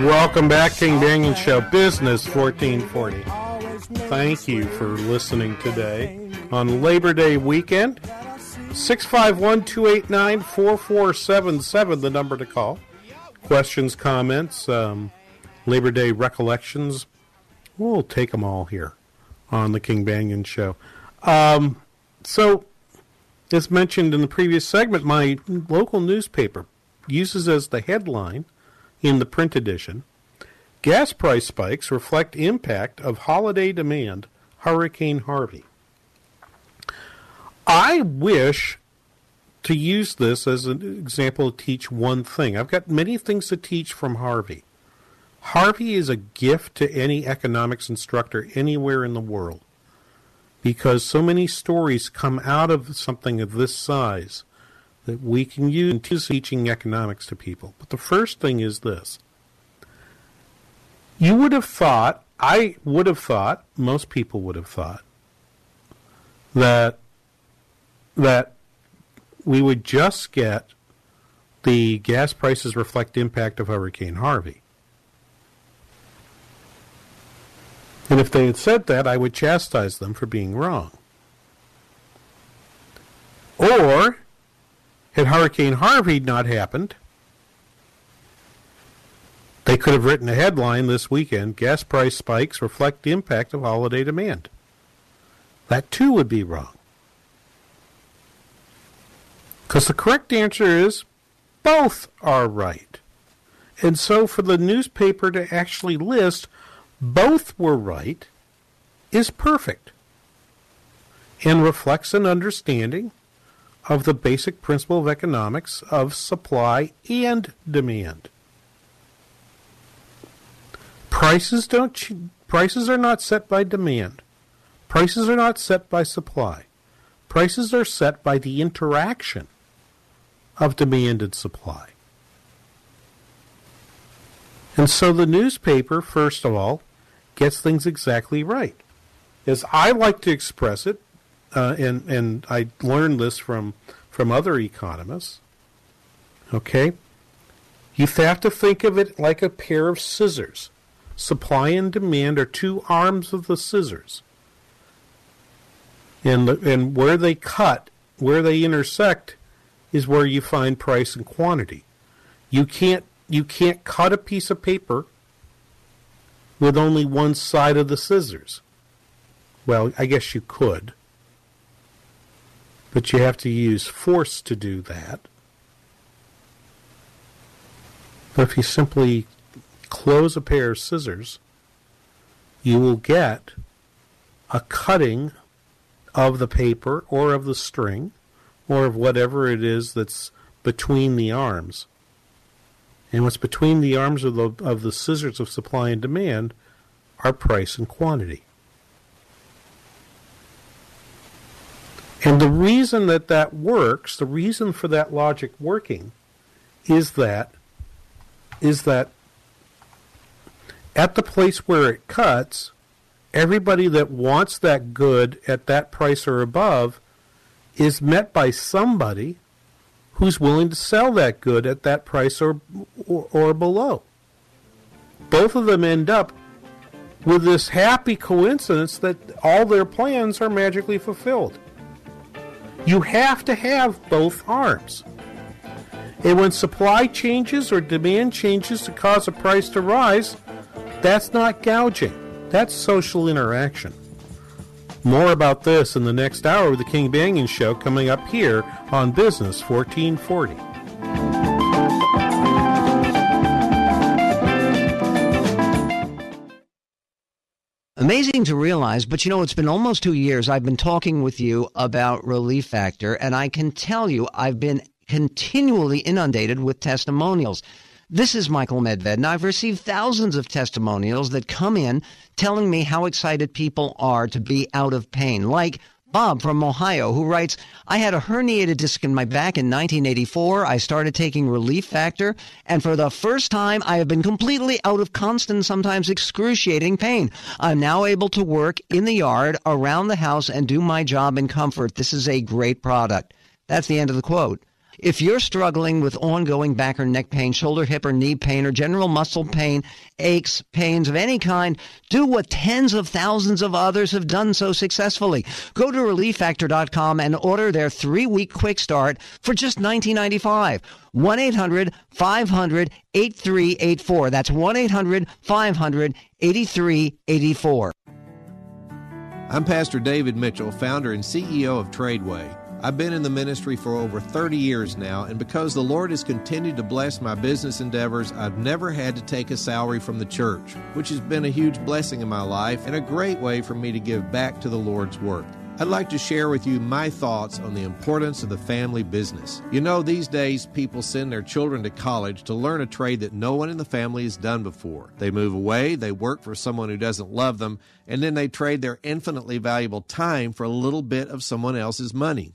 S15: Welcome back, King Banaian Show, Business 1440. Thank you for listening today on Labor Day weekend. 651 289 4477, the number to call. Questions, comments, um, Labor Day recollections. We'll take them all here on the King Banaian Show. Um, so, as mentioned in the previous segment, my local newspaper uses as the headline in the print edition. Gas price spikes reflect impact of holiday demand, Hurricane Harvey. I wish to use this as an example to teach one thing. I've got many things to teach from Harvey. Harvey is a gift to any economics instructor anywhere in the world because so many stories come out of something of this size that we can use in teaching economics to people. But the first thing is this. You would have thought, I would have thought, most people would have thought, that that we would just get the gas prices reflect impact of Hurricane Harvey. And if they had said that, I would chastise them for being wrong. Or had Hurricane Harvey not happened, they could have written a headline this weekend Gas price spikes reflect the impact of holiday demand. That too would be wrong. Because the correct answer is both are right. And so for the newspaper to actually list both were right is perfect and reflects an understanding of the basic principle of economics of supply and demand. Prices don't prices are not set by demand. Prices are not set by supply. Prices are set by the interaction of demand and supply. And so the newspaper, first of all, gets things exactly right. As I like to express it, uh, and and I learned this from from other economists. Okay, you have to think of it like a pair of scissors. Supply and demand are two arms of the scissors, and the, and where they cut, where they intersect, is where you find price and quantity. You can't you can't cut a piece of paper with only one side of the scissors. Well, I guess you could. But you have to use force to do that. But if you simply close a pair of scissors, you will get a cutting of the paper or of the string or of whatever it is that's between the arms. And what's between the arms of the, of the scissors of supply and demand are price and quantity. And the reason that that works, the reason for that logic working, is that is that at the place where it cuts, everybody that wants that good at that price or above is met by somebody who's willing to sell that good at that price or, or, or below. Both of them end up with this happy coincidence that all their plans are magically fulfilled. You have to have both arms. And when supply changes or demand changes to cause a price to rise, that's not gouging. That's social interaction. More about this in the next hour of the King Banaian Show coming up here on Business 1440.
S38: Amazing to realize, but you know, it's been almost two years I've been talking with you about Relief Factor, and I can tell you I've been continually inundated with testimonials. This is Michael Medved, and I've received thousands of testimonials that come in telling me how excited people are to be out of pain. Like Bob from Ohio, who writes, I had a herniated disc in my back in 1984. I started taking Relief Factor, and for the first time, I have been completely out of constant, sometimes excruciating pain. I'm now able to work in the yard, around the house, and do my job in comfort. This is a great product. That's the end of the quote. If you're struggling with ongoing back or neck pain, shoulder, hip, or knee pain, or general muscle pain, aches, pains of any kind, do what tens of thousands of others have done so successfully. Go to relieffactor.com and order their three week quick start for just $19.95. 1 800 500 8384. That's 1 800 500 8384.
S39: I'm Pastor David Mitchell, founder and CEO of Tradeway. I've been in the ministry for over 30 years now, and because the Lord has continued to bless my business endeavors, I've never had to take a salary from the church, which has been a huge blessing in my life and a great way for me to give back to the Lord's work. I'd like to share with you my thoughts on the importance of the family business. You know, these days people send their children to college to learn a trade that no one in the family has done before. They move away, they work for someone who doesn't love them, and then they trade their infinitely valuable time for a little bit of someone else's money.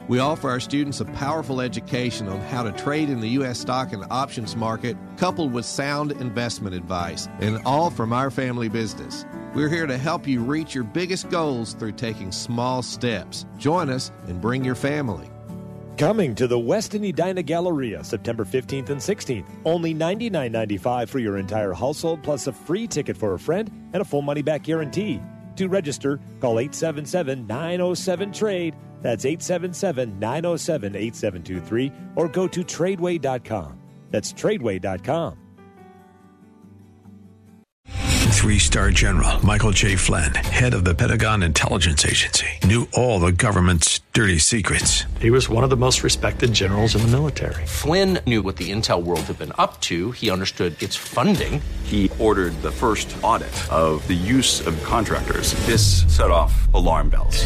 S39: We offer our students a powerful education on how to trade in the U.S. stock and options market, coupled with sound investment advice, and all from our family business. We're here to help you reach your biggest goals through taking small steps. Join us and bring your family.
S1: Coming to the Westin Edina Galleria September 15th and 16th. Only $99.95 for your entire household, plus a free ticket for a friend and a full money back guarantee. To register, call 877 907 TRADE. That's 877 907 8723 or go to tradeway.com. That's tradeway.com.
S40: Three star general Michael J. Flynn, head of the Pentagon Intelligence Agency, knew all the government's dirty secrets.
S41: He was one of the most respected generals in the military.
S42: Flynn knew what the intel world had been up to, he understood its funding.
S34: He ordered the first audit of the use of contractors. This set off alarm bells.